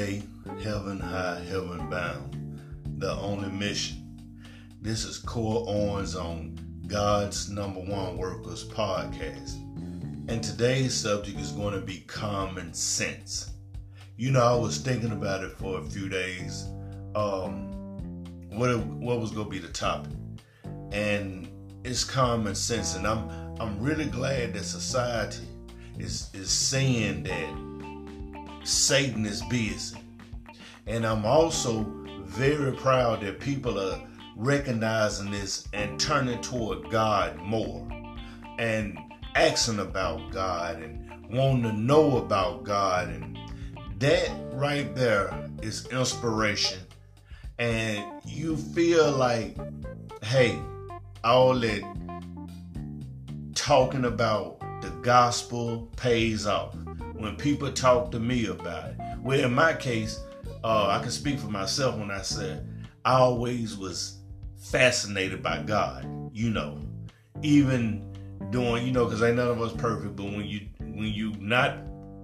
day, heaven high, heaven bound, the only mission. This is Core Owens on God's Number One Workers podcast. And today's subject is going to be common sense. You know, I was thinking about it for a few days. Um, what what was going to be the topic? And it's common sense, and I'm I'm really glad that society is is saying that Satan is busy. And I'm also very proud that people are recognizing this and turning toward God more and asking about God and wanting to know about God. And that right there is inspiration. And you feel like, hey, all that talking about the gospel pays off when people talk to me about it. Well, in my case, uh, I can speak for myself when I said I always was fascinated by God. You know, even doing, you know, because ain't none of us perfect, but when you when you not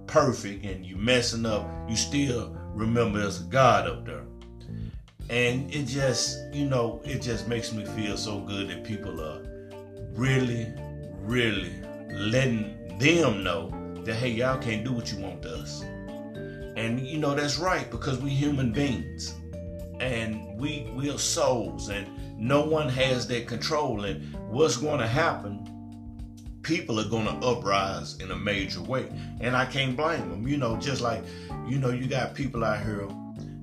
perfect and you messing up, you still remember there's a God up there. And it just, you know, it just makes me feel so good that people are really, really letting them know that hey, y'all can't do what you want to us. And you know that's right because we human beings. And we we are souls and no one has that control. And what's going to happen, people are going to uprise in a major way. And I can't blame them. You know, just like, you know, you got people out here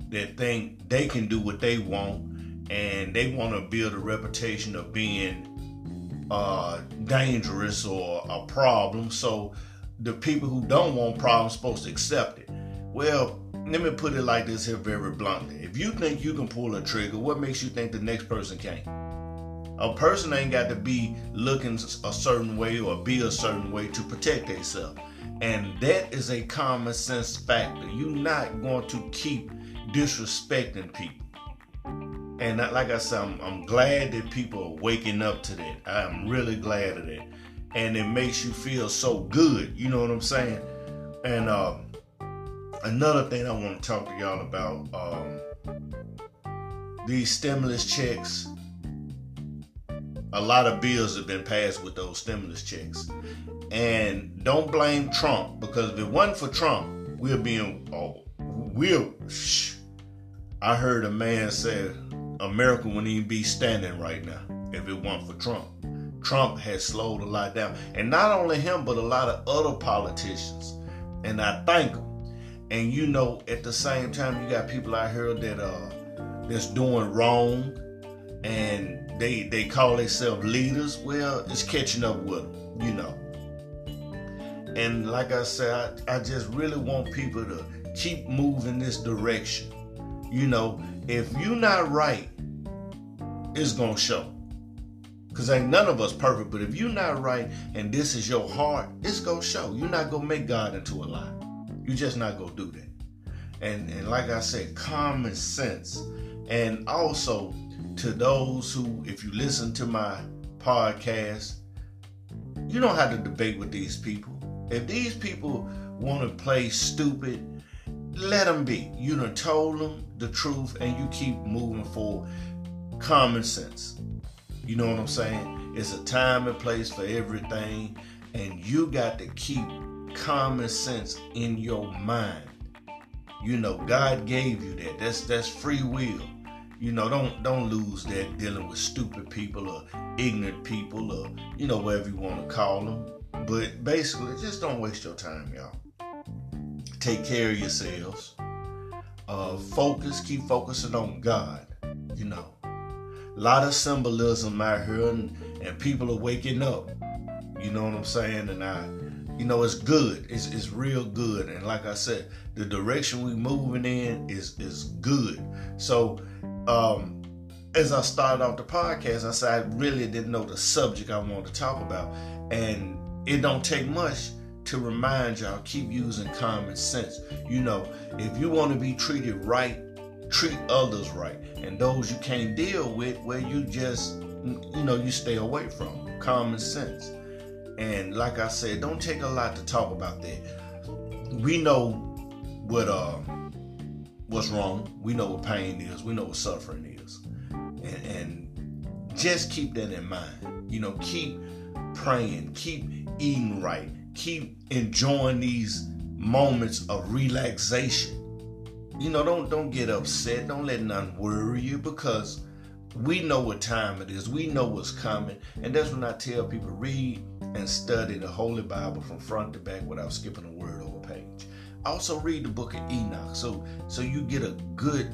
that think they can do what they want and they want to build a reputation of being uh, dangerous or a problem. So the people who don't want problems supposed to accept it. Well, let me put it like this here very bluntly. If you think you can pull a trigger, what makes you think the next person can't? A person ain't got to be looking a certain way or be a certain way to protect themselves. And that is a common sense factor. You're not going to keep disrespecting people. And like I said, I'm, I'm glad that people are waking up to that. I'm really glad of that and it makes you feel so good. You know what I'm saying? And uh, another thing I want to talk to y'all about um, these stimulus checks. A lot of bills have been passed with those stimulus checks. And don't blame Trump because if it wasn't for Trump, we'll be in, oh, we'll, shh. I heard a man say America wouldn't even be standing right now if it weren't for Trump. Trump has slowed a lot down. And not only him, but a lot of other politicians. And I thank them. And you know, at the same time, you got people out here that uh that's doing wrong and they they call themselves leaders. Well, it's catching up with them, you know. And like I said, I, I just really want people to keep moving this direction. You know, if you're not right, it's gonna show. Because ain't none of us perfect, but if you're not right and this is your heart, it's gonna show. You're not gonna make God into a lie. You're just not gonna do that. And and like I said, common sense. And also to those who, if you listen to my podcast, you don't have to debate with these people. If these people want to play stupid, let them be. You done told them the truth and you keep moving forward. Common sense. You know what I'm saying? It's a time and place for everything, and you got to keep common sense in your mind. You know, God gave you that. That's that's free will. You know, don't don't lose that dealing with stupid people or ignorant people or you know whatever you want to call them. But basically, just don't waste your time, y'all. Take care of yourselves. Uh, focus. Keep focusing on God. You know, lot of symbolism out here, and, and people are waking up. You know what I'm saying? And I, you know, it's good. It's it's real good. And like I said, the direction we moving in is is good. So, um, as I started off the podcast, I said I really didn't know the subject I wanted to talk about, and it don't take much to remind y'all keep using common sense. You know, if you want to be treated right treat others right and those you can't deal with where you just you know you stay away from common sense and like i said don't take a lot to talk about that we know what uh what's wrong. We know what pain is. We know what suffering is. And, and just keep that in mind. You know, keep praying, keep eating right, keep enjoying these moments of relaxation. You know, don't don't get upset. Don't let none worry you because we know what time it is. We know what's coming. And that's when I tell people read and study the Holy Bible from front to back without skipping a word over page. Also read the book of Enoch so so you get a good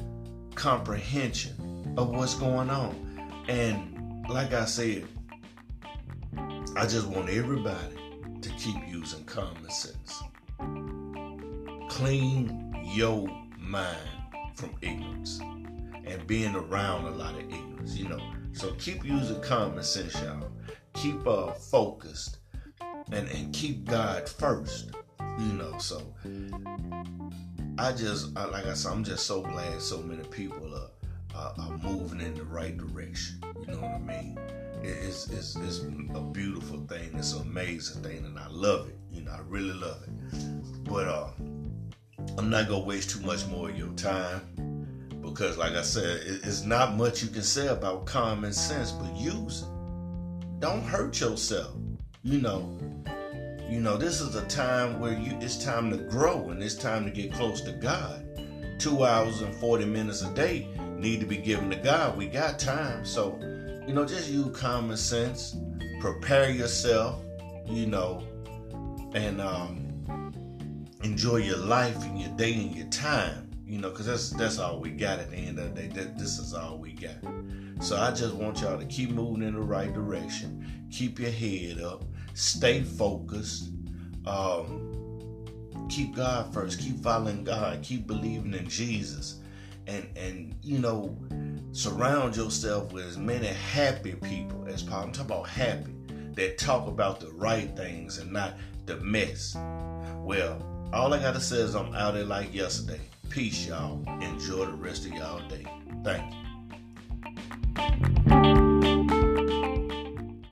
comprehension of what's going on. And like I said, I just want everybody to keep using common sense. Clean your mind from ignorance and being around a lot of ignorance, you know. So keep using common sense, y'all. Keep uh focused and, and keep God first. You know, so I just like I said, I'm just so glad so many people are, are, are moving in the right direction. You know what I mean? It's, it's, it's a beautiful thing. It's an amazing thing, and I love it. You know, I really love it. I'm not gonna waste too much more of your time because, like I said, it's not much you can say about common sense, but use it. Don't hurt yourself. You know, you know, this is a time where you it's time to grow and it's time to get close to God. Two hours and 40 minutes a day need to be given to God. We got time. So, you know, just use common sense, prepare yourself, you know, and um, enjoy your life and your day and your time you know, because that's that's all we got at the end of the day. That this is all we got. So I just want y'all to keep moving in the right direction. Keep your head up. Stay focused. Um, keep God first. Keep following God. Keep believing in Jesus. And and you know, surround yourself with as many happy people as possible. I'm talking about happy that talk about the right things and not the mess. Well, all I gotta say is I'm out there like yesterday. Peace, y'all. Enjoy the rest of y'all day. Thank you.